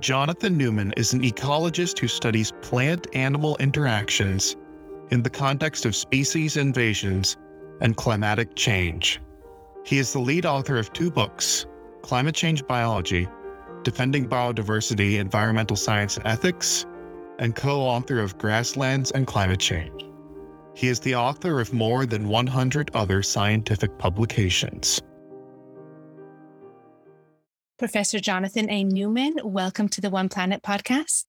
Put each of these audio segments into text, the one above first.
Jonathan Newman is an ecologist who studies plant animal interactions in the context of species invasions and climatic change. He is the lead author of two books Climate Change Biology, Defending Biodiversity, Environmental Science and Ethics, and co author of Grasslands and Climate Change. He is the author of more than 100 other scientific publications. Professor Jonathan A. Newman, welcome to the One Planet podcast.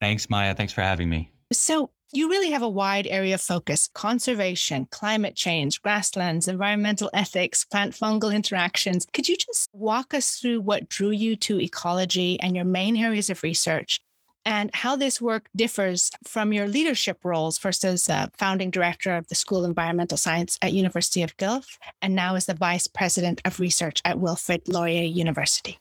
Thanks, Maya. Thanks for having me. So, you really have a wide area of focus conservation, climate change, grasslands, environmental ethics, plant fungal interactions. Could you just walk us through what drew you to ecology and your main areas of research and how this work differs from your leadership roles, first as founding director of the School of Environmental Science at University of Guelph, and now as the vice president of research at Wilfrid Laurier University.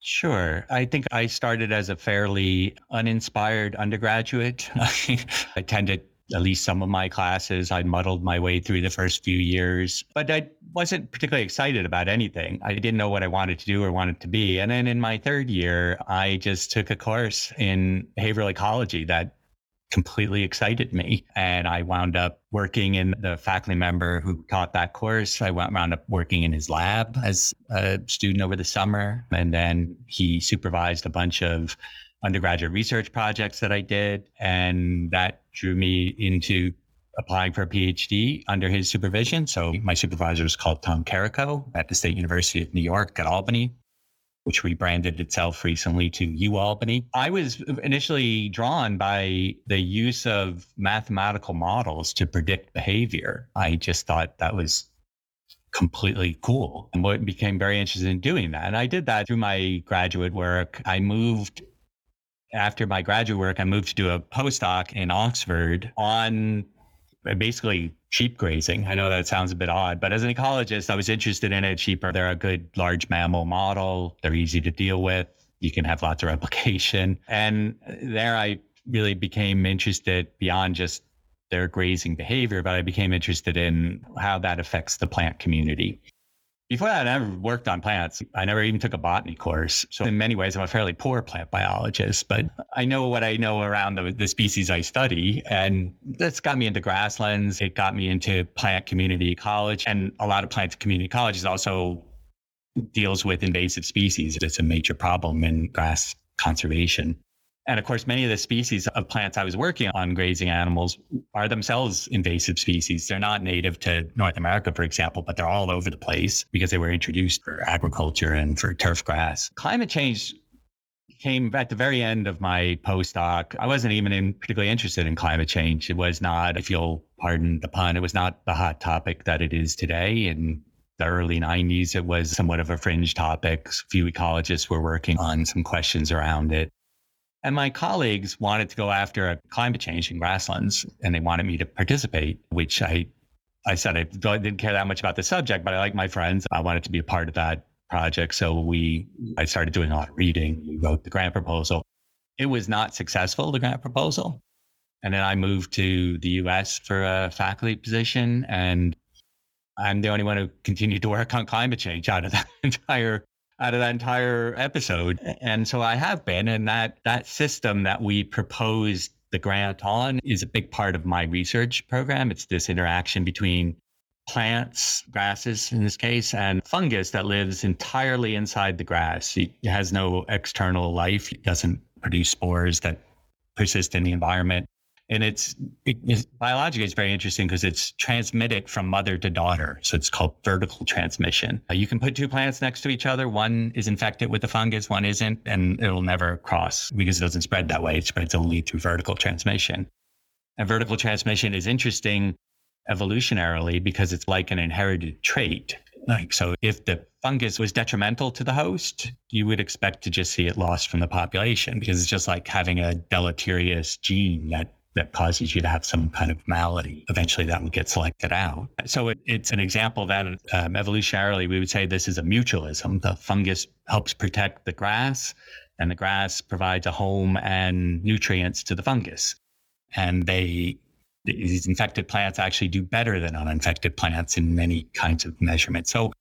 Sure. I think I started as a fairly uninspired undergraduate. I attended at least some of my classes. I muddled my way through the first few years, but I wasn't particularly excited about anything. I didn't know what I wanted to do or wanted to be. And then in my third year, I just took a course in behavioral ecology that completely excited me. And I wound up working in the faculty member who taught that course. I wound up working in his lab as a student over the summer. And then he supervised a bunch of undergraduate research projects that I did. And that drew me into applying for a PhD under his supervision. So my supervisor was called Tom Caraco at the State University of New York at Albany, which rebranded itself recently to UAlbany. I was initially drawn by the use of mathematical models to predict behavior. I just thought that was completely cool and became very interested in doing that. And I did that through my graduate work. I moved after my graduate work, I moved to do a postdoc in Oxford on basically sheep grazing. I know that sounds a bit odd, but as an ecologist, I was interested in it. Sheep are they're a good large mammal model. They're easy to deal with. You can have lots of replication. And there I really became interested beyond just their grazing behavior, but I became interested in how that affects the plant community. Before that, I never worked on plants. I never even took a botany course. So, in many ways, I'm a fairly poor plant biologist, but I know what I know around the, the species I study. And that's got me into grasslands. It got me into plant community ecology. And a lot of plant community ecology also deals with invasive species. It's a major problem in grass conservation. And of course, many of the species of plants I was working on grazing animals are themselves invasive species. They're not native to North America, for example, but they're all over the place because they were introduced for agriculture and for turf grass. Climate change came at the very end of my postdoc. I wasn't even in, particularly interested in climate change. It was not, if you'll pardon the pun, it was not the hot topic that it is today. In the early 90s, it was somewhat of a fringe topic. A few ecologists were working on some questions around it. And my colleagues wanted to go after a climate change in grasslands and they wanted me to participate, which I, I said I didn't care that much about the subject, but I like my friends. I wanted to be a part of that project. So we, I started doing a lot of reading. We wrote the grant proposal. It was not successful, the grant proposal. And then I moved to the US for a faculty position. And I'm the only one who continued to work on climate change out of that entire out of that entire episode. And so I have been, and that that system that we proposed the grant on is a big part of my research program. It's this interaction between plants, grasses in this case, and fungus that lives entirely inside the grass. It has no external life. It doesn't produce spores that persist in the environment and it's, it, it's biologically it's very interesting because it's transmitted from mother to daughter. So it's called vertical transmission. Uh, you can put two plants next to each other. One is infected with the fungus one isn't and it'll never cross because it doesn't spread that way. It spreads only through vertical transmission. And vertical transmission is interesting evolutionarily because it's like an inherited trait. Like so if the fungus was detrimental to the host you would expect to just see it lost from the population because it's just like having a deleterious gene that that causes you to have some kind of malady. Eventually, that would get selected out. So it, it's an example that um, evolutionarily, we would say this is a mutualism. The fungus helps protect the grass, and the grass provides a home and nutrients to the fungus. And they these infected plants actually do better than uninfected plants in many kinds of measurements. So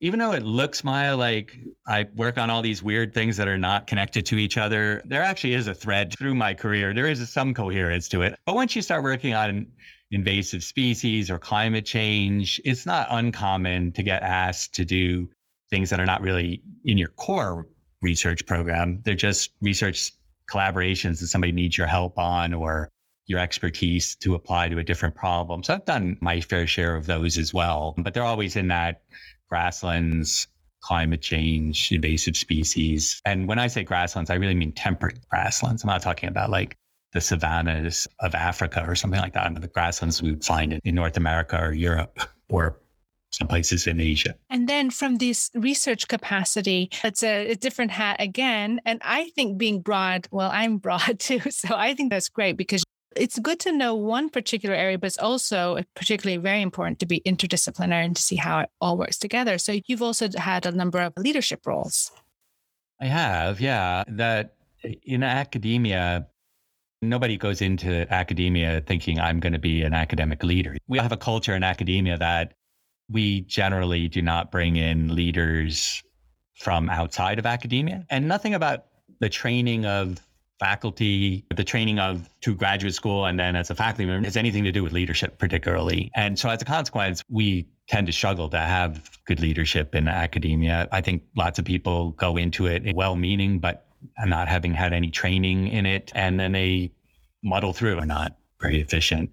even though it looks Maya like I work on all these weird things that are not connected to each other, there actually is a thread through my career. There is some coherence to it. But once you start working on invasive species or climate change, it's not uncommon to get asked to do things that are not really in your core research program. They're just research collaborations that somebody needs your help on or your expertise to apply to a different problem. So I've done my fair share of those as well, but they're always in that grasslands, climate change, invasive species. And when I say grasslands, I really mean temperate grasslands. I'm not talking about like the savannas of Africa or something like that. I mean, the grasslands we would find in, in North America or Europe or some places in Asia. And then from this research capacity, it's a, a, different hat again. And I think being broad, well, I'm broad too. So I think that's great because it's good to know one particular area, but it's also uh, particularly very important to be interdisciplinary and to see how it all works together. So you've also had a number of leadership roles. I have, yeah. That in academia, nobody goes into academia thinking I'm going to be an academic leader. We have a culture in academia that we generally do not bring in leaders from outside of academia and nothing about the training of faculty, the training of to graduate school and then as a faculty member has anything to do with leadership particularly. And so as a consequence, we tend to struggle to have good leadership in academia. I think lots of people go into it well meaning, but not having had any training in it. And then they muddle through and not very efficient.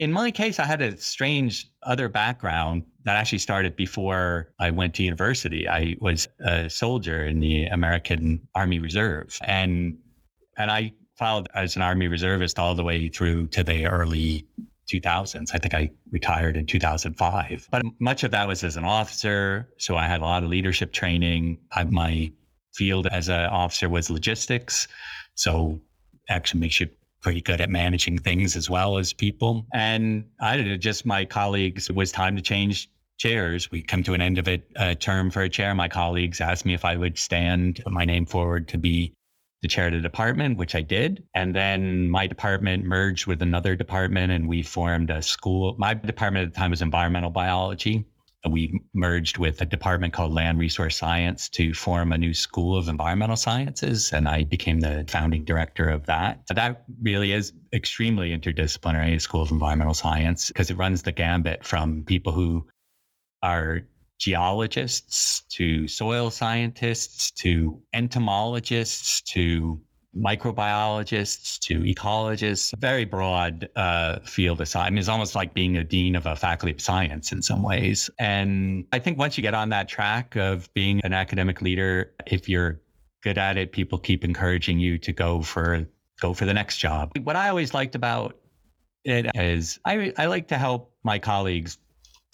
In my case, I had a strange other background that actually started before I went to university. I was a soldier in the American Army Reserve. And and I filed as an Army reservist all the way through to the early 2000s. I think I retired in 2005. But much of that was as an officer. So I had a lot of leadership training. I, my field as an officer was logistics. So actually makes you pretty good at managing things as well as people. And I did just my colleagues, it was time to change chairs. We come to an end of a, a uh, term for a chair. My colleagues asked me if I would stand, my name forward to be the chair of the department, which I did. And then my department merged with another department and we formed a school. My department at the time was environmental biology. We merged with a department called Land Resource Science to form a new school of environmental sciences. And I became the founding director of that. So that really is extremely interdisciplinary—a School of Environmental Science, because it runs the gambit from people who are geologists to soil scientists to entomologists to microbiologists to ecologists, very broad uh, field of science. I mean, it's almost like being a dean of a faculty of science in some ways. And I think once you get on that track of being an academic leader, if you're good at it, people keep encouraging you to go for go for the next job. What I always liked about it is I, I like to help my colleagues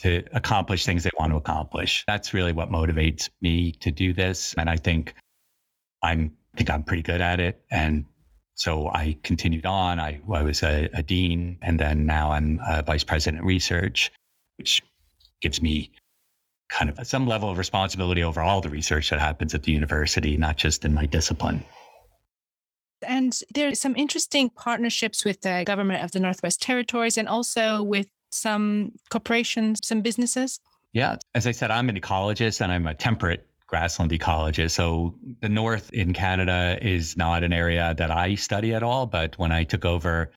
to accomplish things they want to accomplish. That's really what motivates me to do this. And I think I'm I think I'm pretty good at it. And so I continued on. I, I was a, a dean, and then now I'm a vice president of research, which gives me kind of some level of responsibility over all the research that happens at the university, not just in my discipline. And there are some interesting partnerships with the government of the Northwest Territories and also with some corporations, some businesses? Yeah. As I said, I'm an ecologist and I'm a temperate grassland ecologist. So the north in Canada is not an area that I study at all. But when I took over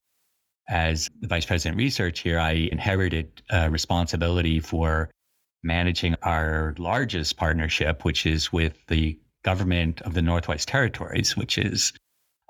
as the vice president research here, I inherited responsibility for managing our largest partnership, which is with the government of the Northwest Territories, which is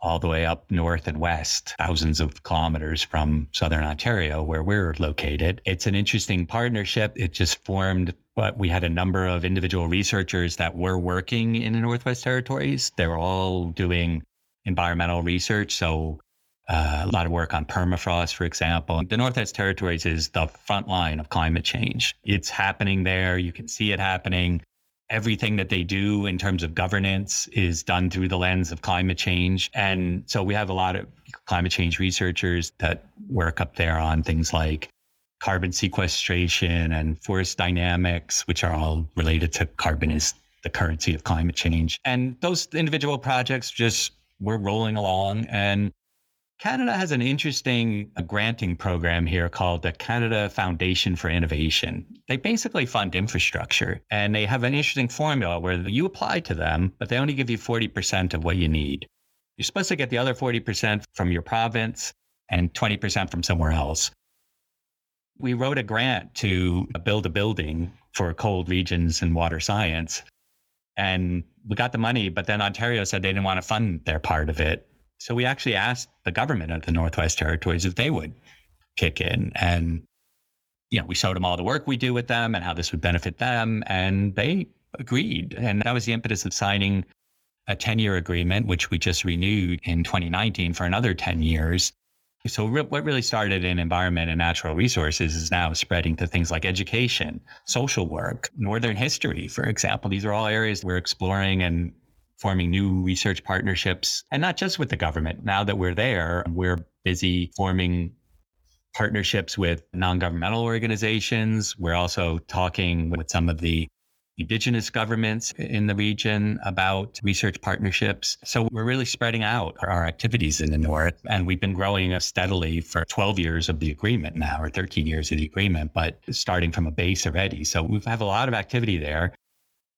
all the way up north and west, thousands of kilometers from southern Ontario, where we're located. It's an interesting partnership. It just formed, but we had a number of individual researchers that were working in the Northwest Territories. They were all doing environmental research. So uh, a lot of work on permafrost, for example. The Northwest Territories is the front line of climate change. It's happening there. You can see it happening everything that they do in terms of governance is done through the lens of climate change. And so we have a lot of climate change researchers that work up there on things like carbon sequestration and forest dynamics, which are all related to carbon is the currency of climate change. And those individual projects just were rolling along and Canada has an interesting uh, granting program here called the Canada Foundation for Innovation. They basically fund infrastructure and they have an interesting formula where you apply to them, but they only give you 40% of what you need. You're supposed to get the other 40% from your province and 20% from somewhere else. We wrote a grant to build a building for cold regions and water science. And we got the money, but then Ontario said they didn't want to fund their part of it. So we actually asked the government of the Northwest Territories if they would kick in. And, you know, we showed them all the work we do with them and how this would benefit them. And they agreed. And that was the impetus of signing a 10 year agreement, which we just renewed in 2019 for another 10 years. So, re- what really started in environment and natural resources is now spreading to things like education, social work, northern history, for example. These are all areas we're exploring and forming new research partnerships, and not just with the government. Now that we're there, we're busy forming partnerships with non governmental organizations. We're also talking with some of the indigenous governments in the region about research partnerships. So we're really spreading out our activities in the North. And we've been growing steadily for 12 years of the agreement now, or 13 years of the agreement, but starting from a base already. So we have a lot of activity there.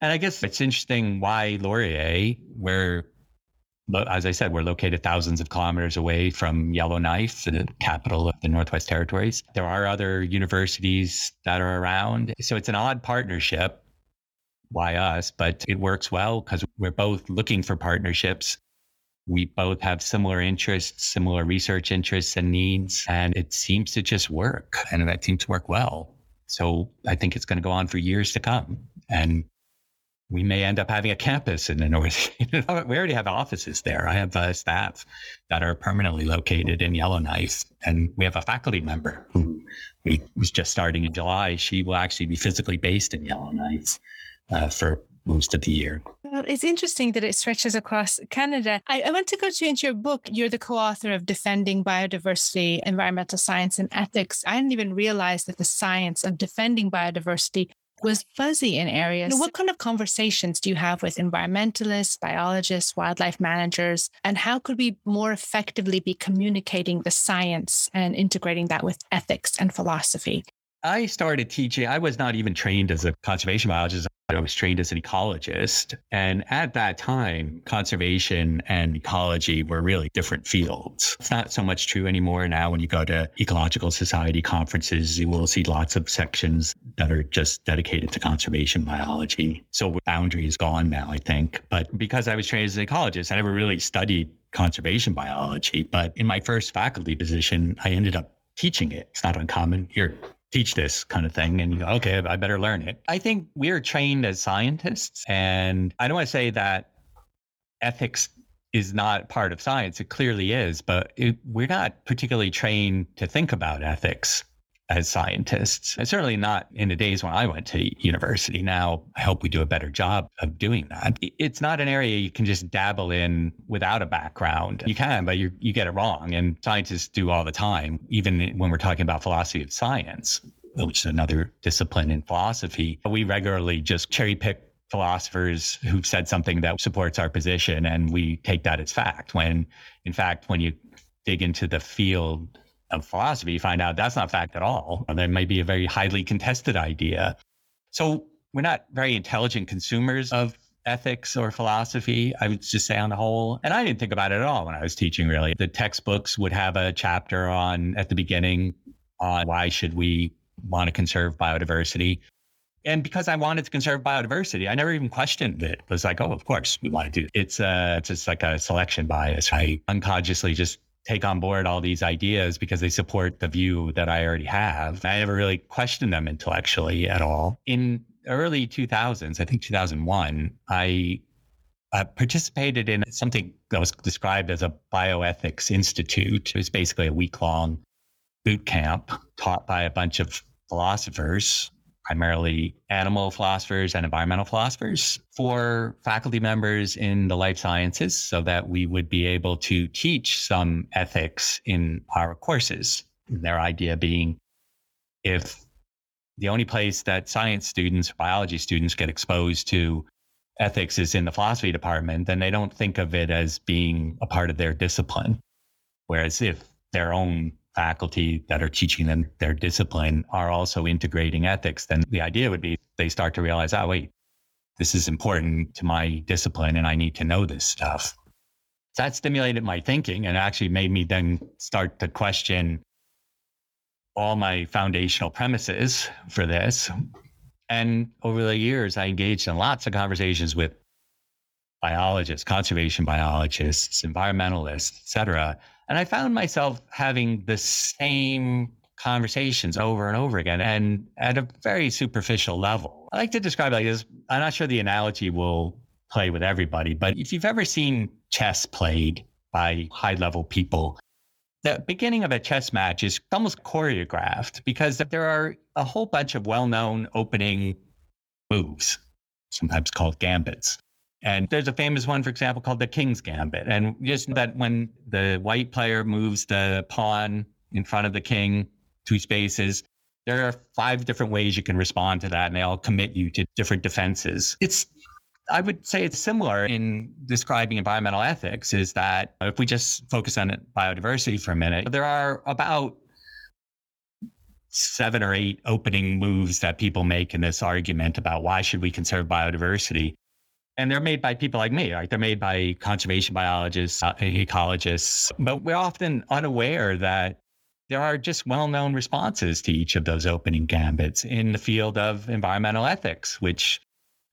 And I guess it's interesting why Laurier, where as I said, we're located thousands of kilometers away from Yellowknife, the capital of the Northwest Territories. There are other universities that are around. So it's an odd partnership why us, but it works well because we're both looking for partnerships. We both have similar interests, similar research interests and needs, and it seems to just work. And that seems to work well. So I think it's going to go on for years to come. And we may end up having a campus in the north. we already have offices there. I have uh, staff that are permanently located in Yellowknife, and we have a faculty member who we, was just starting in July. She will actually be physically based in Yellowknife uh, for most of the year. Well, it's interesting that it stretches across Canada. I, I, want to go to into your book. You're the co-author of Defending Biodiversity, Environmental Science and Ethics. I didn't even realize that the science of defending biodiversity was fuzzy in areas. what kind of conversations do you have with environmentalists, biologists, wildlife managers, and how could we more effectively be communicating the science and integrating that with ethics and philosophy? I started teaching. I was not even trained as a conservation biologist. I was trained as an ecologist. And at that time, conservation and ecology were really different fields. It's not so much true anymore now. When you go to ecological society conferences, you will see lots of sections that are just dedicated to conservation biology. So boundary is gone now, I think. But because I was trained as an ecologist, I never really studied conservation biology. But in my first faculty position, I ended up teaching it. It's not uncommon. Here, teach this kind of thing and you go, okay, I better learn it. I think we're trained as scientists. And I don't want to say that ethics is not part of science. It clearly is, but it, we're not particularly trained to think about ethics as scientists. And certainly not in the days when I went to university. Now, I hope we do a better job of doing that. It's not an area you can just dabble in without a background. You can, but you you get it wrong. And scientists do all the time, even when we're talking about philosophy of science, which is another discipline in philosophy. We regularly just cherry pick philosophers who've said something that supports our position and we take that as fact when in fact when you dig into the field of philosophy, you find out that's not fact at all. There may be a very highly contested idea. So we're not very intelligent consumers of ethics or philosophy, I would just say on the whole. And I didn't think about it at all when I was teaching, really. The textbooks would have a chapter on at the beginning on why should we want to conserve biodiversity. And because I wanted to conserve biodiversity, I never even questioned it. It was like, oh, of course we want to do it. It's uh it's just like a selection bias. I unconsciously just take on board all these ideas because they support the view that I already have. I never really questioned them intellectually at all. In early 2000s, I think 2001, I uh, participated in something that was described as a bioethics institute. It was basically a week long boot camp taught by a bunch of philosophers primarily animal philosophers and environmental philosophers, for faculty members in the life sciences so that we would be able to teach some ethics in our courses. Their idea being if the only place that science students, biology students get exposed to ethics is in the philosophy department, then they don't think of it as being a part of their discipline. Whereas if their own faculty that are teaching them their discipline are also integrating ethics, then the idea would be they start to realize, oh, wait, this is important to my discipline and I need to know this stuff. So that stimulated my thinking and actually made me then start to question all my foundational premises for this. And over the years, I engaged in lots of conversations with biologists, conservation biologists, environmentalists, et cetera. And I found myself having the same conversations over and over again and at a very superficial level. I like to describe it like this. I'm not sure the analogy will play with everybody, but if you've ever seen chess played by high level people, the beginning of a chess match is almost choreographed because there are a whole bunch of well known opening moves, sometimes called gambits. And there's a famous one, for example, called the King's Gambit. And just that when the white player moves the pawn in front of the king two spaces, there are five different ways you can respond to that, and they all commit you to different defenses. It's I would say it's similar in describing environmental ethics is that if we just focus on biodiversity for a minute, there are about seven or eight opening moves that people make in this argument about why should we conserve biodiversity. And they're made by people like me, right? They're made by conservation biologists, uh, ecologists, but we're often unaware that there are just well-known responses to each of those opening gambits in the field of environmental ethics, which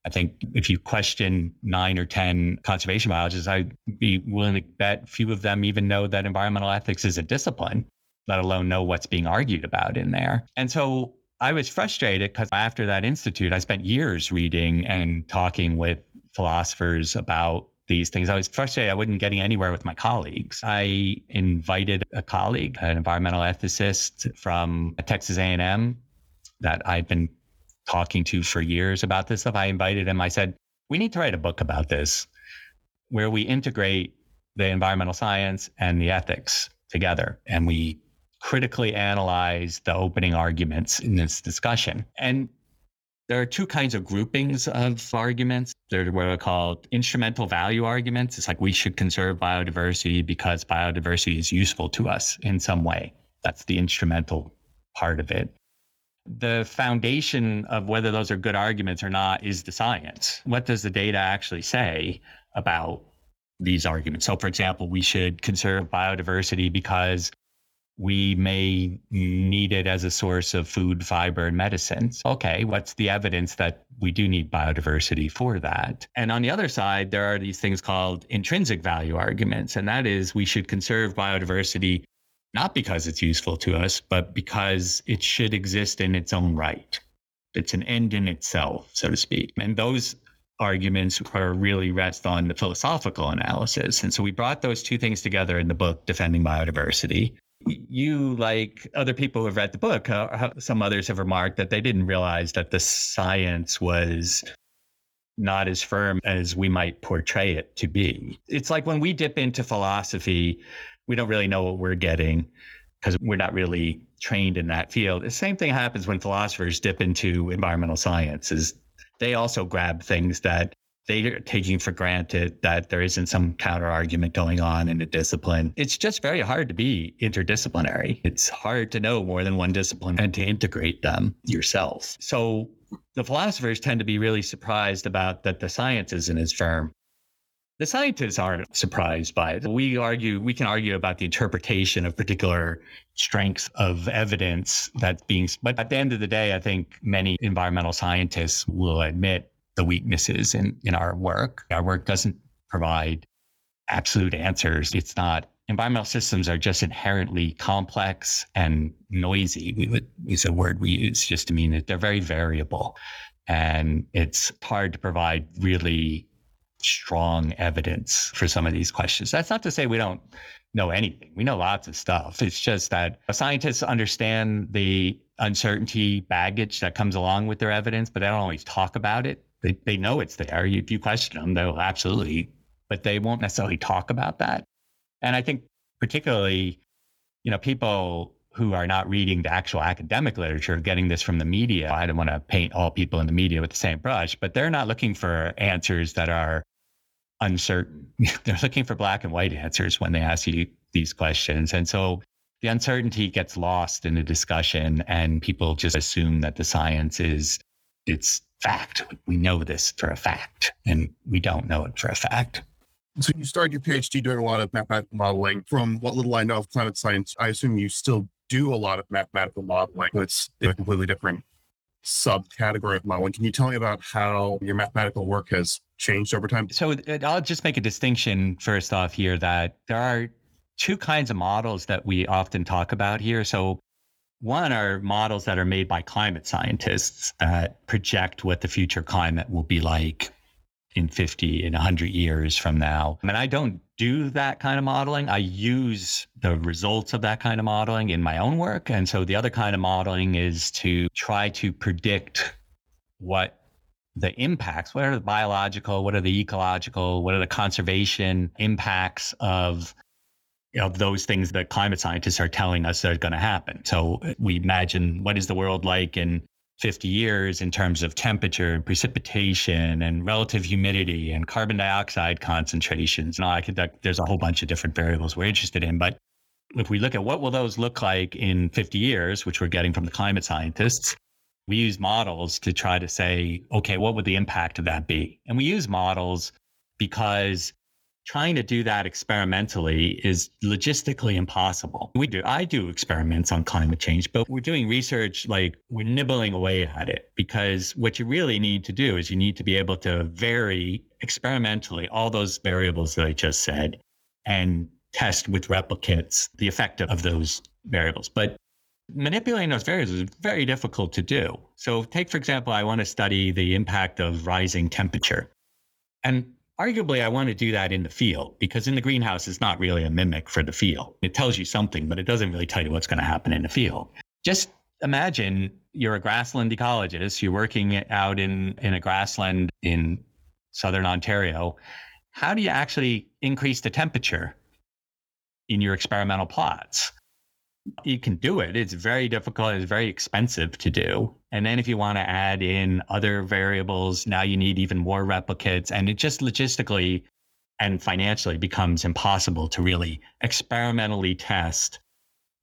I think if you question nine or 10 conservation biologists, I'd be willing to bet few of them even know that environmental ethics is a discipline, let alone know what's being argued about in there. And so I was frustrated because after that institute, I spent years reading and talking with philosophers about these things. I was frustrated I wasn't getting anywhere with my colleagues. I invited a colleague, an environmental ethicist from Texas A&M that I'd been talking to for years about this stuff. I invited him. I said, we need to write a book about this where we integrate the environmental science and the ethics together and we critically analyze the opening arguments in this discussion. And there are two kinds of groupings of arguments. There are what are called instrumental value arguments. It's like we should conserve biodiversity because biodiversity is useful to us in some way. That's the instrumental part of it the foundation of whether those are good arguments or not is the science. What does the data actually say about these arguments? So, for example, we should conserve biodiversity because we may need it as a source of food, fiber, and medicines. Okay, what's the evidence that we do need biodiversity for that? And on the other side, there are these things called intrinsic value arguments, and that is we should conserve biodiversity not because it's useful to us, but because it should exist in its own right. It's an end in itself, so to speak. And those arguments are really rest on the philosophical analysis. And so we brought those two things together in the book, Defending Biodiversity. You, like other people who have read the book, uh, some others have remarked that they didn't realize that the science was not as firm as we might portray it to be. It's like when we dip into philosophy, we don't really know what we're getting because we're not really trained in that field. The same thing happens when philosophers dip into environmental sciences. They also grab things that they're taking for granted that there isn't some counter argument going on in a discipline. It's just very hard to be interdisciplinary. It's hard to know more than one discipline and to integrate them yourself. So the philosophers tend to be really surprised about that the science isn't as firm the scientists aren't surprised by it. We argue, we can argue about the interpretation of particular strengths of evidence that's being, but at the end of the day, I think many environmental scientists will admit the weaknesses in, in our work. Our work doesn't provide absolute answers. It's not, environmental systems are just inherently complex and noisy. We would use a word we use just to mean that they're very variable. And it's hard to provide really strong evidence for some of these questions. That's not to say we don't know anything. We know lots of stuff. It's just that scientists understand the uncertainty baggage that comes along with their evidence, but they don't always talk about it. They, they know it's there. If you question them, they'll absolutely, but they won't necessarily talk about that. And I think particularly, you know, people who are not reading the actual academic literature, getting this from the media. I don't want to paint all people in the media with the same brush, but they're not looking for answers that are uncertain. They're looking for black and white answers when they ask you these questions. And so the uncertainty gets lost in the discussion and people just assume that the science is it's fact. We know this for a fact and we don't know it for a fact. So you started your PhD doing a lot of mathematical modeling. From what little I know of climate science, I assume you still do a lot of mathematical modeling. It's a completely different subcategory of modeling. Can you tell me about how your mathematical work has changed over time? So uh, I'll just make a distinction first off here that there are two kinds of models that we often talk about here. So one are models that are made by climate scientists that project what the future climate will be like in 50 in 100 years from now. I mean, I don't do that kind of modeling. I use the results of that kind of modeling in my own work. And so the other kind of modeling is to try to predict what the impacts, what are the biological, what are the ecological, what are the conservation impacts of of those things that climate scientists are telling us are going to happen. So we imagine what is the world like in 50 years in terms of temperature and precipitation and relative humidity and carbon dioxide concentrations. And I could, there's a whole bunch of different variables we're interested in. But if we look at what will those look like in 50 years, which we're getting from the climate scientists, we use models to try to say, okay, what would the impact of that be? And we use models because trying to do that experimentally is logistically impossible. We do, I do experiments on climate change, but we're doing research like we're nibbling away at it because what you really need to do is you need to be able to vary experimentally all those variables that I just said and test with replicates the effect of those variables. But manipulating those variables is very difficult to do. So take, for example, I want to study the impact of rising temperature. And Arguably, I want to do that in the field because in the greenhouse, it's not really a mimic for the field. It tells you something, but it doesn't really tell you what's going to happen in the field. Just imagine you're a grassland ecologist, you're working out in, in a grassland in southern Ontario. How do you actually increase the temperature in your experimental plots? you can do it. It's very difficult. It's very expensive to do. And then if you want to add in other variables, now you need even more replicates. And it just logistically and financially becomes impossible to really experimentally test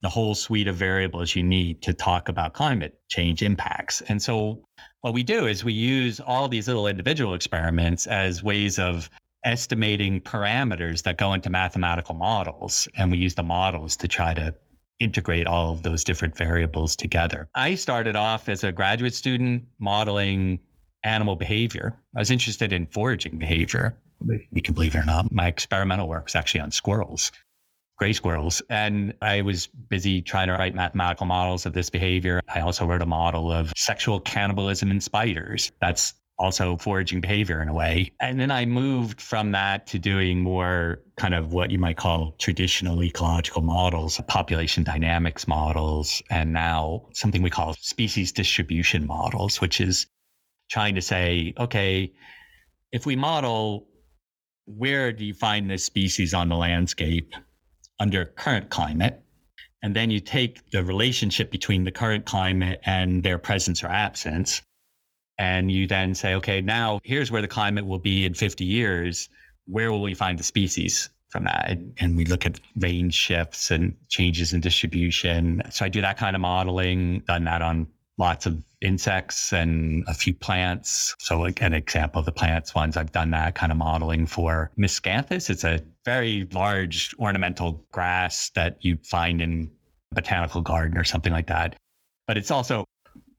the whole suite of variables you need to talk about climate change impacts. And so what we do is we use all these little individual experiments as ways of estimating parameters that go into mathematical models. And we use the models to try to integrate all of those different variables together. I started off as a graduate student modeling animal behavior. I was interested in foraging behavior. You can believe it or not, my experimental work was actually on squirrels, gray squirrels. And I was busy trying to write mathematical models of this behavior. I also wrote a model of sexual cannibalism in spiders. That's also foraging behavior in a way. And then I moved from that to doing more kind of what you might call traditional ecological models, population dynamics models, and now something we call species distribution models, which is trying to say, okay, if we model where do you find this species on the landscape under current climate? And then you take the relationship between the current climate and their presence or absence and you then say, okay, now here's where the climate will be in 50 years. Where will we find the species from that? And we look at range shifts and changes in distribution. So I do that kind of modeling, done that on lots of insects and a few plants. So like an example of the plants ones, I've done that kind of modeling for Miscanthus. It's a very large ornamental grass that you find in a botanical garden or something like that. But it's also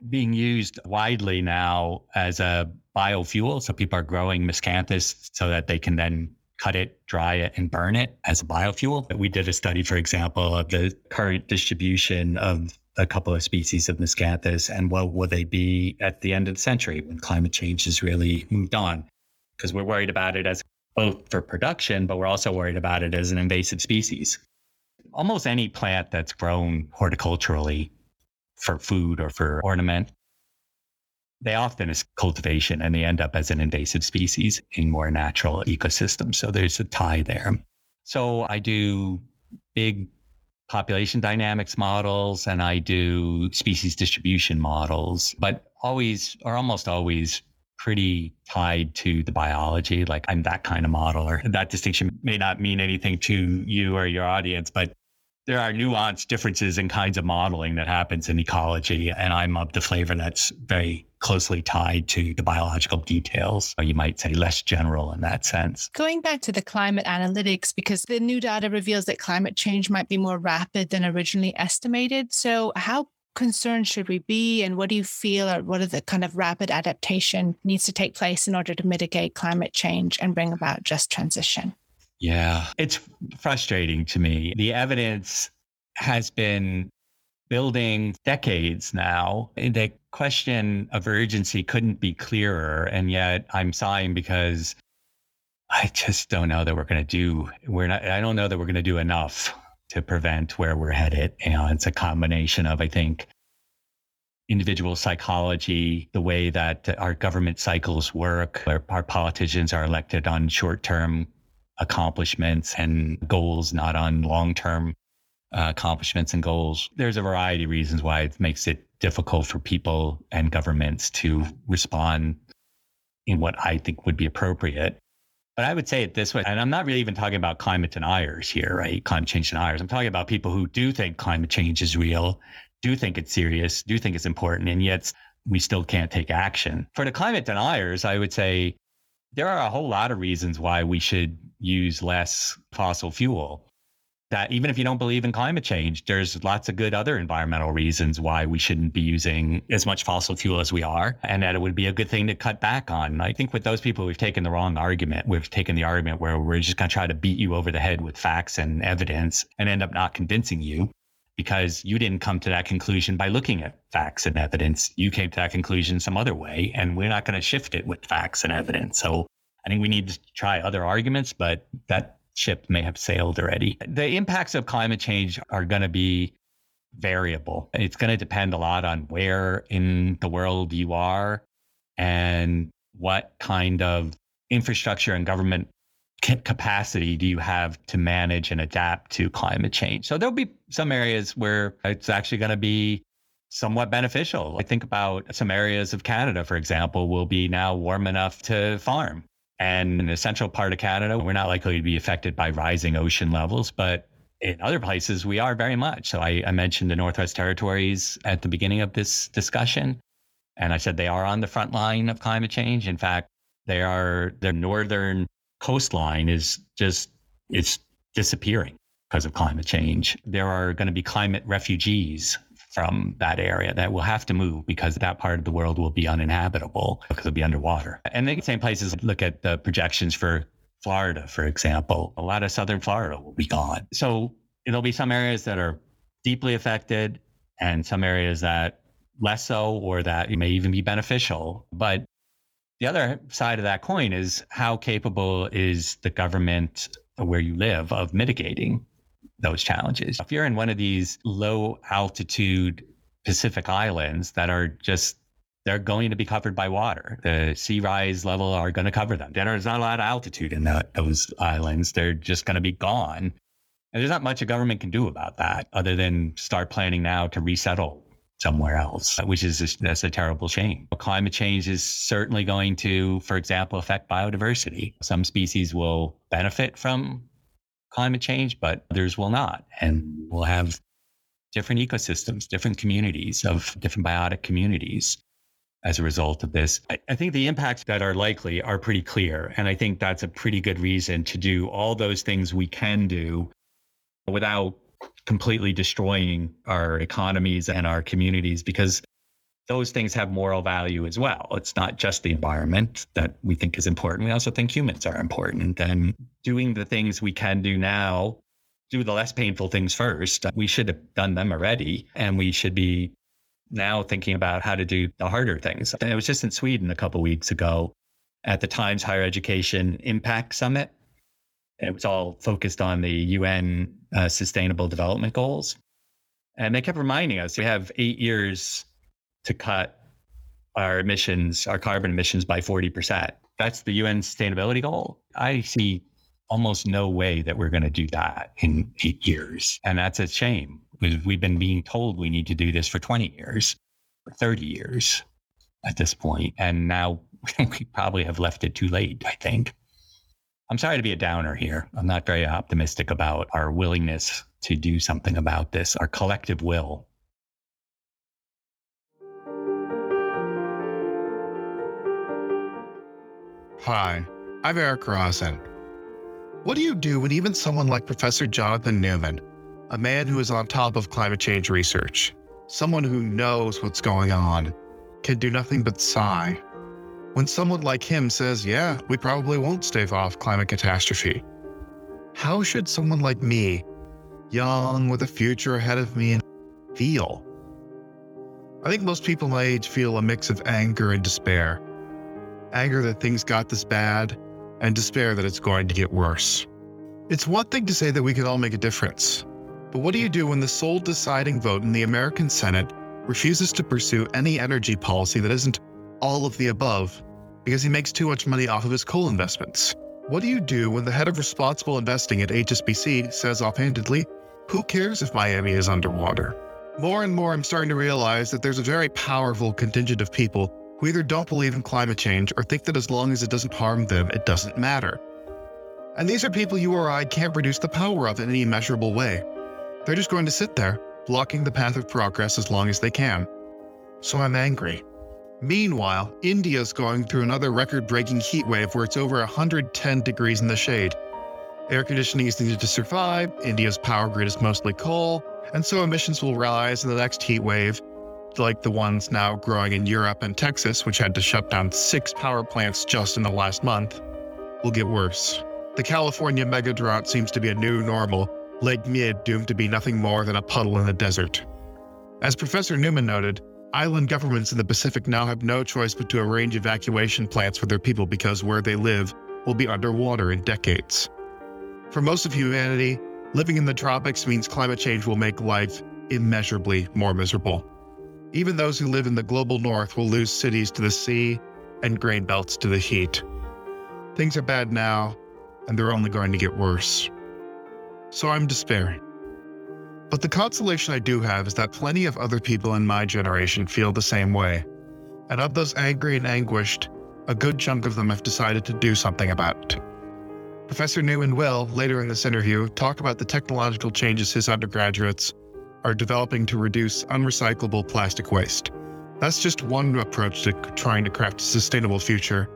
being used widely now as a biofuel. So people are growing miscanthus so that they can then cut it, dry it, and burn it as a biofuel. We did a study, for example, of the current distribution of a couple of species of miscanthus and what will they be at the end of the century when climate change has really moved on. Because we're worried about it as both for production, but we're also worried about it as an invasive species. Almost any plant that's grown horticulturally for food or for ornament. They often is cultivation and they end up as an invasive species in more natural ecosystems. So there's a tie there. So I do big population dynamics models and I do species distribution models, but always or almost always pretty tied to the biology. Like I'm that kind of modeler. That distinction may not mean anything to you or your audience, but there are nuanced differences in kinds of modeling that happens in ecology. And I'm of the flavor that's very closely tied to the biological details. Or you might say less general in that sense. Going back to the climate analytics, because the new data reveals that climate change might be more rapid than originally estimated. So, how concerned should we be and what do you feel or what are the kind of rapid adaptation needs to take place in order to mitigate climate change and bring about just transition yeah. It's frustrating to me. The evidence has been building decades now. The question of urgency couldn't be clearer and yet i'm sighing because i just don't know that we're going to do we're not i don't know that we're going to do enough to prevent where we're headed. And it's a combination of, I think, individual psychology, the way that our government cycles work, our, our politicians are elected on short term accomplishments and goals, not on long term uh, accomplishments and goals. There's a variety of reasons why it makes it difficult for people and governments to respond in what I think would be appropriate. But I would say it this way, and I'm not really even talking about climate deniers here, right? Climate change deniers. I'm talking about people who do think climate change is real, do think it's serious, do think it's important, and yet we still can't take action. For the climate deniers, I would say there are a whole lot of reasons why we should use less fossil fuel that even if you don't believe in climate change, there's lots of good other environmental reasons why we shouldn't be using as much fossil fuel as we are, and that it would be a good thing to cut back on. And I think with those people, we've taken the wrong argument. We've taken the argument where we're just going to try to beat you over the head with facts and evidence and end up not convincing you because you didn't come to that conclusion by looking at facts and evidence. You came to that conclusion some other way, and we're not going to shift it with facts and evidence. So I think we need to try other arguments, but that ship may have sailed already. The impacts of climate change are going to be variable. It's going to depend a lot on where in the world you are and what kind of infrastructure and government capacity do you have to manage and adapt to climate change. So there'll be some areas where it's actually going to be somewhat beneficial. I think about some areas of Canada, for example, will be now warm enough to farm. And in the central part of Canada, we're not likely to be affected by rising ocean levels, but in other places, we are very much. So I, I mentioned the Northwest Territories at the beginning of this discussion. And I said they are on the front line of climate change. In fact, they are, the northern coastline is just, it's disappearing because of climate change. There are going to be climate refugees from that area that will have to move because that part of the world will be uninhabitable because it'll be underwater. And the same places look at the projections for Florida, for example. A lot of southern Florida will be gone. So there'll be some areas that are deeply affected and some areas that less so or that may even be beneficial. But the other side of that coin is how capable is the government where you live of mitigating those challenges. If you're in one of these low altitude Pacific islands that are just they're going to be covered by water. The sea rise level are going to cover them. There's not a lot of altitude in those islands. They're just going to be gone. And there's not much a government can do about that other than start planning now to resettle somewhere else, which is just, that's a terrible shame. Climate change is certainly going to, for example, affect biodiversity. Some species will benefit from climate change, but others will not. And we'll have different ecosystems, different communities of different biotic communities as a result of this. I, I, think the impacts that are likely are pretty clear. And I think that's a pretty good reason to do all those things we can do without completely destroying our economies and our communities because those things have moral value as well. It's not just the environment that we think is important. We also think humans are important. And doing the things we can do now, do the less painful things first. We should have done them already. And we should be now thinking about how to do the harder things. I was just in Sweden a couple weeks ago at the Times Higher Education Impact Summit. It was all focused on the UN uh, Sustainable Development Goals. And they kept reminding us we have eight years to cut our emissions, our carbon emissions by 40%. That's the UN sustainability goal. I see almost no way that we're going to do that in eight years. And that's a shame. Because we've been being told we need to do this for 20 years, 30 years at this point. And now we probably have left it too late, I think. I'm sorry to be a downer here. I'm not very optimistic about our willingness to do something about this, our collective will. Hi, I'm Eric Rosen. What do you do when even someone like Professor Jonathan Newman, a man who is on top of climate change research, someone who knows what's going on, can do nothing but sigh? When someone like him says, Yeah, we probably won't stave off climate catastrophe, how should someone like me, young with a future ahead of me, feel? I think most people my age feel a mix of anger and despair anger that things got this bad, and despair that it's going to get worse. It's one thing to say that we can all make a difference, but what do you do when the sole deciding vote in the American Senate refuses to pursue any energy policy that isn't all of the above because he makes too much money off of his coal investments? What do you do when the head of responsible investing at HSBC says offhandedly, Who cares if Miami is underwater? More and more, I'm starting to realize that there's a very powerful contingent of people who either don't believe in climate change or think that as long as it doesn't harm them, it doesn't matter. And these are people you or I can't reduce the power of in any measurable way. They're just going to sit there, blocking the path of progress as long as they can. So I'm angry. Meanwhile, India's going through another record breaking heat wave where it's over 110 degrees in the shade. Air conditioning is needed to survive, India's power grid is mostly coal, and so emissions will rise in the next heat wave, like the ones now growing in Europe and Texas, which had to shut down six power plants just in the last month, will get worse. The California mega drought seems to be a new normal, Lake Mead doomed to be nothing more than a puddle in the desert. As Professor Newman noted, island governments in the Pacific now have no choice but to arrange evacuation plans for their people because where they live will be underwater in decades. For most of humanity, living in the tropics means climate change will make life immeasurably more miserable. Even those who live in the global north will lose cities to the sea and grain belts to the heat. Things are bad now, and they're only going to get worse. So I'm despairing. But the consolation I do have is that plenty of other people in my generation feel the same way. And of those angry and anguished, a good chunk of them have decided to do something about it. Professor Newman will, later in this interview, talk about the technological changes his undergraduates are developing to reduce unrecyclable plastic waste. That's just one approach to trying to craft a sustainable future,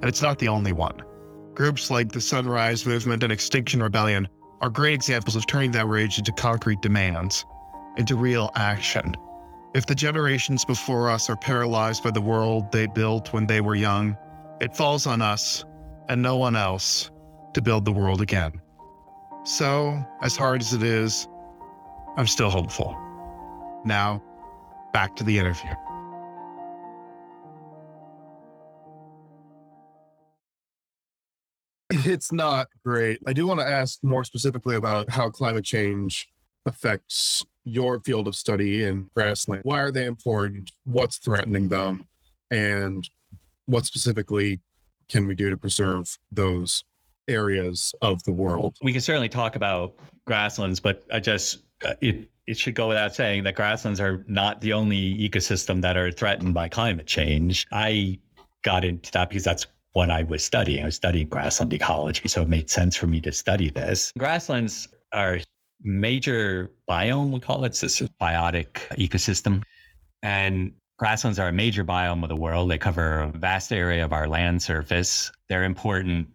and it's not the only one. Groups like the Sunrise Movement and Extinction Rebellion are great examples of turning that rage into concrete demands, into real action. If the generations before us are paralyzed by the world they built when they were young, it falls on us and no one else to build the world again. So, as hard as it is, I'm still hopeful. Now, back to the interview. It's not great. I do want to ask more specifically about how climate change affects your field of study in grassland. Why are they important? What's threatening them? And what specifically can we do to preserve those areas of the world? We can certainly talk about grasslands, but I just uh, it it should go without saying that grasslands are not the only ecosystem that are threatened by climate change. I got into that because that's what I was studying. I was studying grassland ecology, so it made sense for me to study this. Grasslands are major biome, we call it, it's a biotic ecosystem. And grasslands are a major biome of the world. They cover a vast area of our land surface. They're important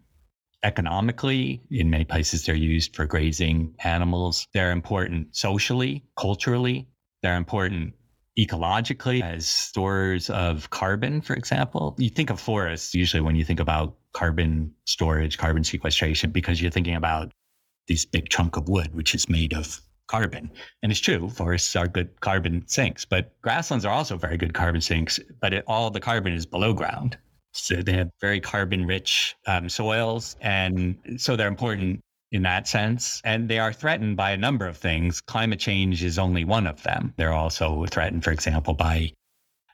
economically. In many places, they're used for grazing animals. They're important socially, culturally. They're important ecologically as stores of carbon, for example. You think of forests usually when you think about carbon storage, carbon sequestration, because you're thinking about this big chunk of wood, which is made of carbon. And it's true, forests are good carbon sinks, but grasslands are also very good carbon sinks, but it, all the carbon is below ground. So they have very carbon rich um, soils. And so they're important in that sense. And they are threatened by a number of things. Climate change is only one of them. They're also threatened, for example, by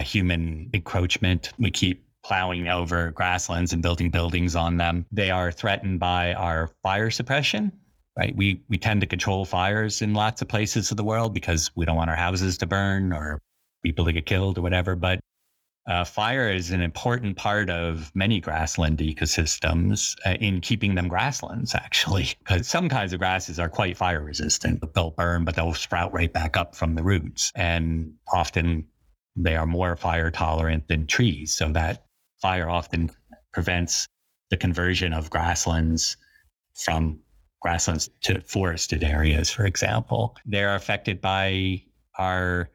human encroachment. We keep plowing over grasslands and building buildings on them. They are threatened by our fire suppression. Right. We we tend to control fires in lots of places of the world because we don't want our houses to burn or people to get killed or whatever. But Uh, fire is an important part of many grassland ecosystems uh, in keeping them grasslands, actually, because some kinds of grasses are quite fire resistant. They'll burn, but they'll sprout right back up from the roots. And often they are more fire tolerant than trees. So that fire often prevents the conversion of grasslands from grasslands to forested areas, for example. They're affected by our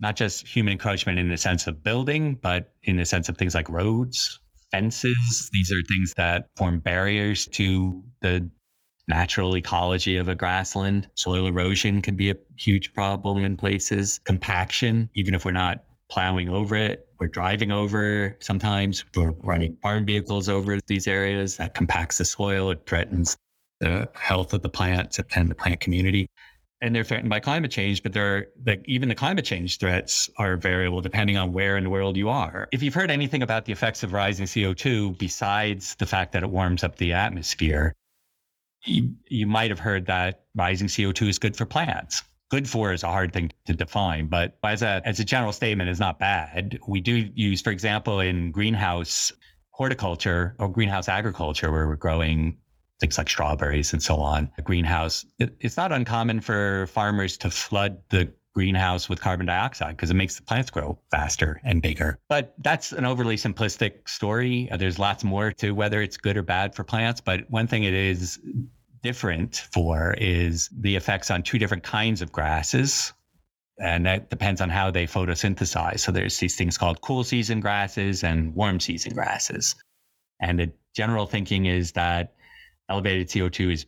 not just human encroachment in the sense of building, but in the sense of things like roads, fences. These are things that form barriers to the natural ecology of a grassland. Soil erosion can be a huge problem in places. Compaction, even if we're not plowing over it, we're driving over. Sometimes we're running farm vehicles over these areas that compacts the soil. It threatens the health of the plants and the plant community and they're threatened by climate change, but they're like even the climate change threats are variable depending on where in the world you are. If you've heard anything about the effects of rising CO2 besides the fact that it warms up the atmosphere, you, you might have heard that rising CO2 is good for plants. Good for is a hard thing to define, but as a as a general statement, is not bad. We do use, for example, in greenhouse horticulture or greenhouse agriculture, where we're growing things like strawberries and so on. A greenhouse, it, it's not uncommon for farmers to flood the greenhouse with carbon dioxide because it makes the plants grow faster and bigger. But that's an overly simplistic story. There's lots more to whether it's good or bad for plants. But one thing it is different for is the effects on two different kinds of grasses. And that depends on how they photosynthesize. So there's these things called cool season grasses and warm season grasses. And the general thinking is that elevated CO2 is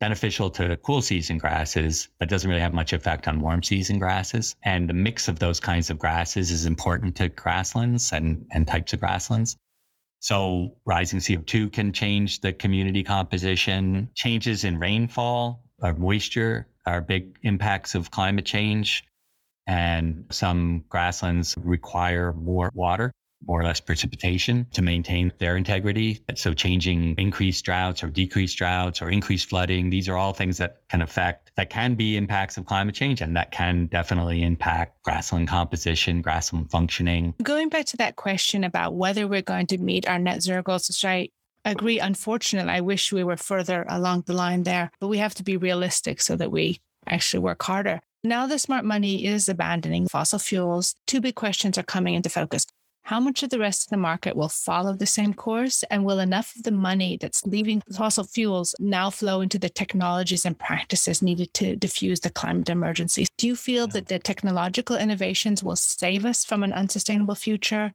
beneficial to cool season grasses, but doesn't really have much effect on warm season grasses. And the mix of those kinds of grasses is important to grasslands and, and types of grasslands. So rising CO2 can change the community composition. Changes in rainfall or moisture are big impacts of climate change. And some grasslands require more water more or less precipitation to maintain their integrity. So changing increased droughts or decreased droughts or increased flooding, these are all things that can affect, that can be impacts of climate change and that can definitely impact grassland composition, grassland functioning. Going back to that question about whether we're going to meet our net zero goals, which I agree. Unfortunately, I wish we were further along the line there, but we have to be realistic so that we actually work harder. Now, the smart money is abandoning fossil fuels. Two big questions are coming into focus. How much of the rest of the market will follow the same course? And will enough of the money that's leaving fossil fuels now flow into the technologies and practices needed to diffuse the climate emergency? Do you feel that the technological innovations will save us from an unsustainable future?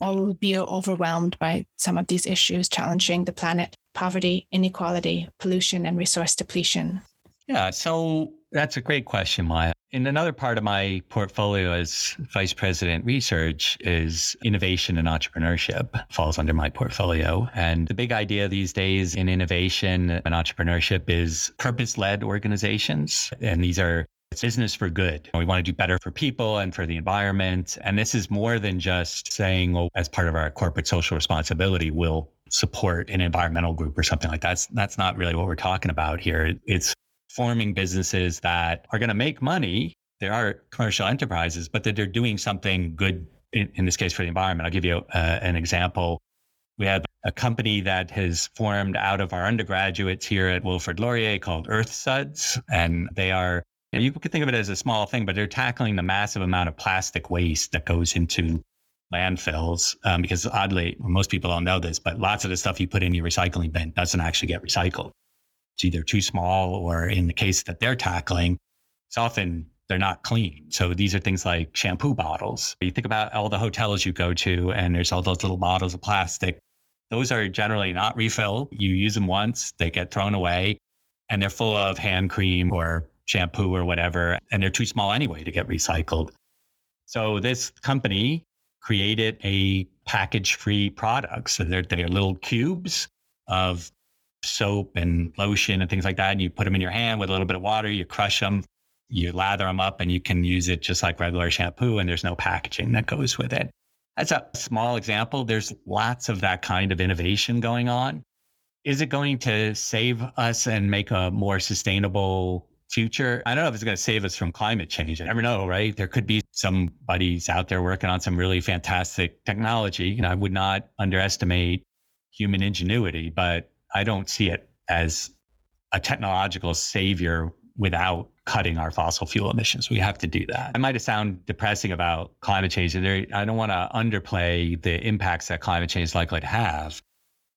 Or will we be overwhelmed by some of these issues challenging the planet, poverty, inequality, pollution, and resource depletion? Yeah, so that's a great question, Maya. In another part of my portfolio as vice president research is innovation and entrepreneurship falls under my portfolio. And the big idea these days in innovation and entrepreneurship is purpose led organizations. And these are it's business for good. We want to do better for people and for the environment. And this is more than just saying, well, as part of our corporate social responsibility, we'll support an environmental group or something like that. That's, that's not really what we're talking about here. It's forming businesses that are going to make money. There are commercial enterprises, but that they're doing something good in, in this case for the environment. I'll give you uh, an example. We have a company that has formed out of our undergraduates here at Wilfrid Laurier called Earth Suds. And they are, you, can think of it as a small thing, but they're tackling the massive amount of plastic waste that goes into landfills. Um, because oddly, most people don't know this, but lots of the stuff you put in your recycling bin doesn't actually get recycled. It's either too small or in the case that they're tackling, it's often they're not clean. So these are things like shampoo bottles. You think about all the hotels you go to and there's all those little bottles of plastic. Those are generally not refilled. You use them once, they get thrown away and they're full of hand cream or shampoo or whatever. And they're too small anyway to get recycled. So this company created a package free product. So they're, they're little cubes of soap and lotion and things like that. And you put them in your hand with a little bit of water, you crush them, you lather them up, and you can use it just like regular shampoo. And there's no packaging that goes with it. That's a small example. There's lots of that kind of innovation going on. Is it going to save us and make a more sustainable future. I don't know if it's going to save us from climate change. I never know, right? There could be somebody's out there working on some really fantastic technology. And I would not underestimate human ingenuity, but I don't see it as a technological savior without cutting our fossil fuel emissions. We have to do that. I might have sound depressing about climate change. There, I don't want to underplay the impacts that climate change is likely to have,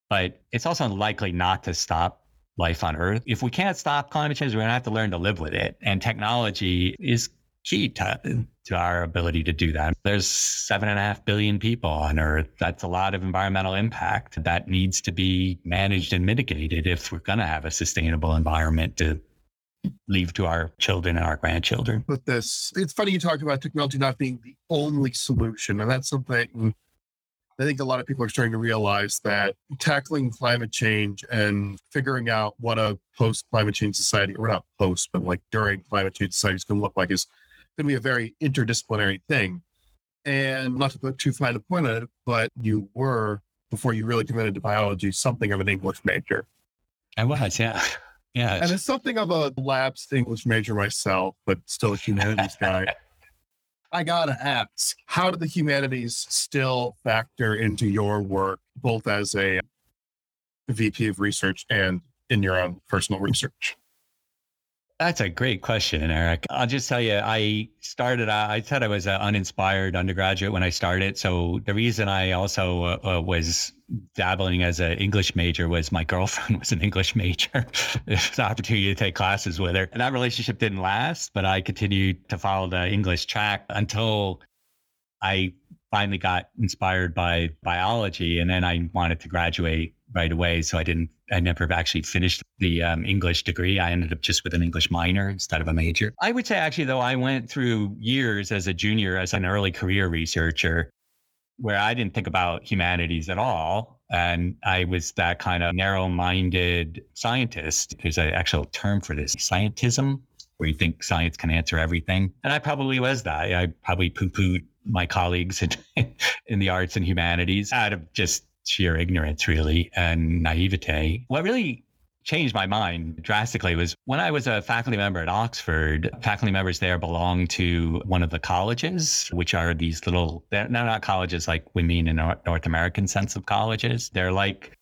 but it's also likely not to stop life on Earth. If we can't stop climate change, we're going to have to learn to live with it. And technology is key to, to our ability to do that. There's seven and a half billion people on Earth. That's a lot of environmental impact that needs to be managed and mitigated if we're going to have a sustainable environment to leave to our children and our grandchildren. But this, it's funny you talk about technology not being the only solution. And that's something I think a lot of people are starting to realize that tackling climate change and figuring out what a post climate change society, or not post, but like during climate change society is going to look like is going to be a very interdisciplinary thing. And not to put too fine a point on it, but you were, before you really committed to biology, something of an English major. I was, yeah. Yeah. And it's something of a lapsed English major myself, but still a humanities guy. I gotta ask, how do the humanities still factor into your work, both as a VP of research and in your own personal research? That's a great question, Eric. I'll just tell you, I started, I said I was an uninspired undergraduate when I started. So the reason I also uh, uh, was dabbling as an English major was my girlfriend was an English major. it was an opportunity to take classes with her. And that relationship didn't last, but I continued to follow the English track until I finally got inspired by biology. And then I wanted to graduate right away. So I didn't, I never actually finished the um, English degree. I ended up just with an English minor instead of a major. I would say actually, though, I went through years as a junior, as an early career researcher, where I didn't think about humanities at all. And I was that kind of narrow minded scientist. There's an actual term for this scientism, where you think science can answer everything. And I probably was that. I probably poo pooed my colleagues in, in the arts and humanities out of just sheer ignorance, really, and naivete. What really changed my mind drastically was when I was a faculty member at Oxford, faculty members there belong to one of the colleges, which are these little, they're not colleges like we mean in North American sense of colleges. They're like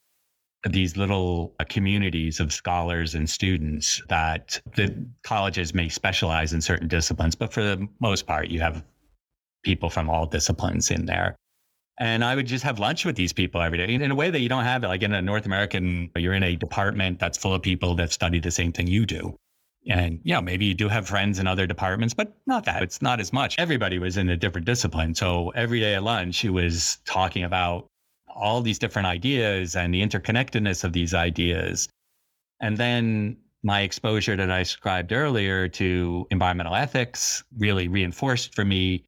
these little uh, communities of scholars and students that the colleges may specialize in certain disciplines, but for the most part, you have people from all disciplines in there. And I would just have lunch with these people every day in a way that you don't have it. Like in a North American, you're in a department that's full of people that study the same thing you do. And, you know, maybe you do have friends in other departments, but not that. It's not as much. Everybody was in a different discipline. So every day at lunch, he was talking about all these different ideas and the interconnectedness of these ideas. And then my exposure that I described earlier to environmental ethics really reinforced for me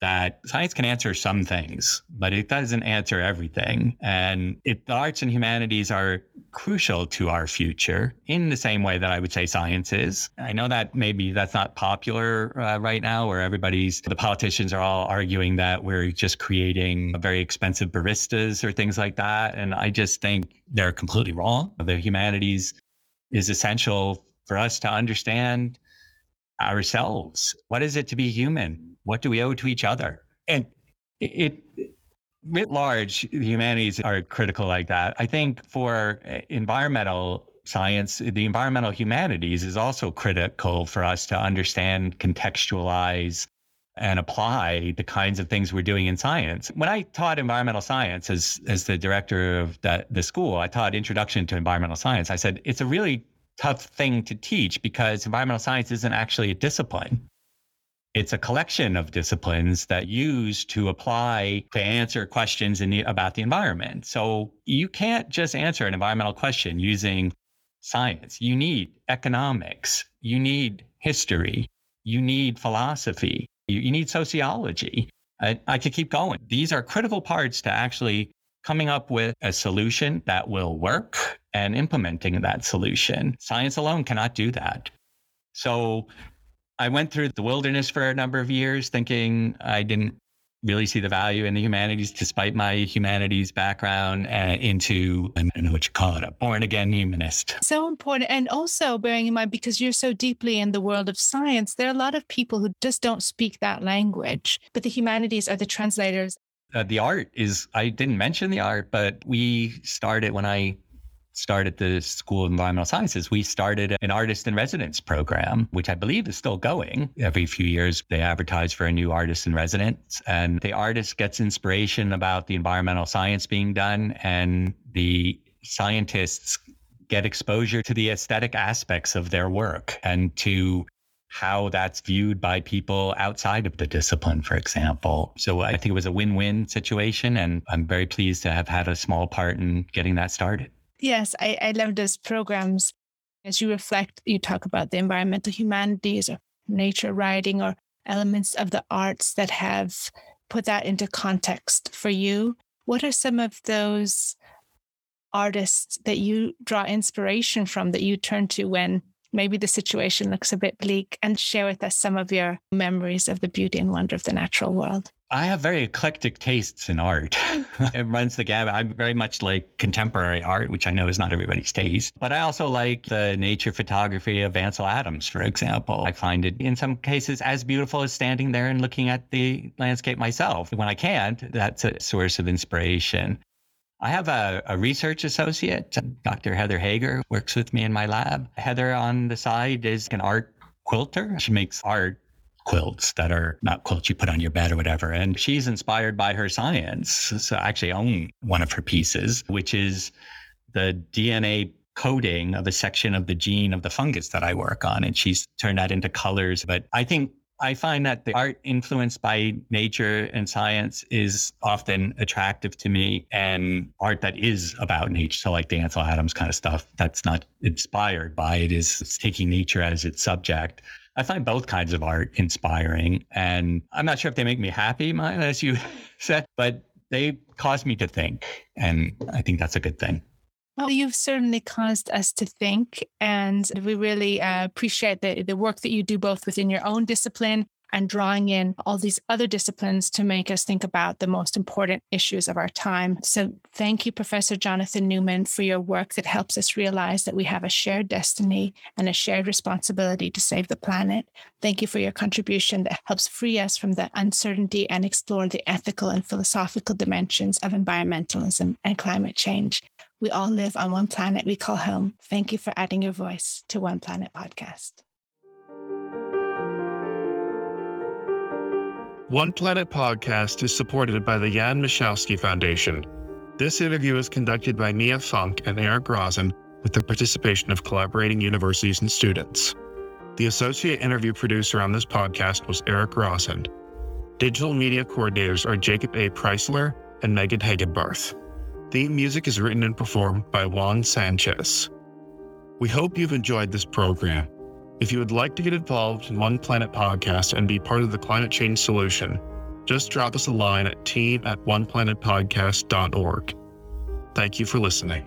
that science can answer some things, but it doesn't answer everything. And it, the arts and humanities are crucial to our future in the same way that I would say science is. I know that maybe that's not popular uh, right now, where everybody's, the politicians are all arguing that we're just creating very expensive baristas or things like that. And I just think they're completely wrong. The humanities is essential for us to understand ourselves. What is it to be human? What do we owe to each other? And it, it writ large, the humanities are critical like that. I think for uh, environmental science, the environmental humanities is also critical for us to understand, contextualize, and apply the kinds of things we're doing in science. When I taught environmental science as as the director of that the school, I taught introduction to environmental science. I said it's a really tough thing to teach because environmental science isn't actually a discipline. It's a collection of disciplines that use to apply to answer questions in the, about the environment. So you can't just answer an environmental question using science. You need economics. You need history. You need philosophy. You, you need sociology. I, I could keep going. These are critical parts to actually coming up with a solution that will work and implementing that solution. Science alone cannot do that. So I went through the wilderness for a number of years thinking I didn't really see the value in the humanities despite my humanities background uh, into I don't know what you call it a born again humanist. So important. And also bearing in mind because you're so deeply in the world of science there are a lot of people who just don't speak that language. But the humanities are the translators. Uh, the art is i didn't mention the art but we started when i started the School of Environmental Sciences, we started an artist in residence program, which I believe is still going. Every few years, they advertise for a new artist in residence, and the artist gets inspiration about the environmental science being done, and the scientists get exposure to the aesthetic aspects of their work and to how that's viewed by people outside of the discipline, for example. So I think it was a win win situation, and I'm very pleased to have had a small part in getting that started. Yes, I, I love those programs. As you reflect, you talk about the environmental humanities or nature writing or elements of the arts that have put that into context for you. What are some of those artists that you draw inspiration from that you turn to when maybe the situation looks a bit bleak and share with us some of your memories of the beauty and wonder of the natural world? I have very eclectic tastes in art. it runs the gamut. I'm very much like contemporary art, which I know is not everybody's taste. But I also like the nature photography of Ansel Adams, for example. I find it in some cases as beautiful as standing there and looking at the landscape myself. When I can't, that's a source of inspiration. I have a, a, research associate, Dr. Heather Hager, works with me in my lab. Heather on the side is an art quilter. She makes art quilts that are not quilts you put on your bed or whatever. And she's inspired by her science. So I actually own one of her pieces, which is the DNA coding of a section of the gene of the fungus that I work on. And she's turned that into colors. But I think I find that the art influenced by nature and science is often attractive to me, and art that is about nature, so like the Ansel Adams kind of stuff, that's not inspired by it, is taking nature as its subject. I find both kinds of art inspiring, and I'm not sure if they make me happy, as you said, but they cause me to think, and I think that's a good thing. Well, you've certainly caused us to think, and we really uh, appreciate the, the work that you do both within your own discipline and drawing in all these other disciplines to make us think about the most important issues of our time. So, thank you, Professor Jonathan Newman, for your work that helps us realize that we have a shared destiny and a shared responsibility to save the planet. Thank you for your contribution that helps free us from the uncertainty and explore the ethical and philosophical dimensions of environmentalism and climate change. We all live on one planet we call home. Thank you for adding your voice to One Planet Podcast. One Planet podcast is supported by the Jan Michalski Foundation. This interview is conducted by Mia Funk and Eric Rosen with the participation of collaborating universities and students. The associate interview producer on this podcast was Eric Rosen. Digital media coordinators are Jacob A. Preisler and Megan Hagenbarth. Theme music is written and performed by Juan Sanchez. We hope you've enjoyed this program. If you would like to get involved in One Planet Podcast and be part of the climate change solution, just drop us a line at team at oneplanetpodcast.org. Thank you for listening.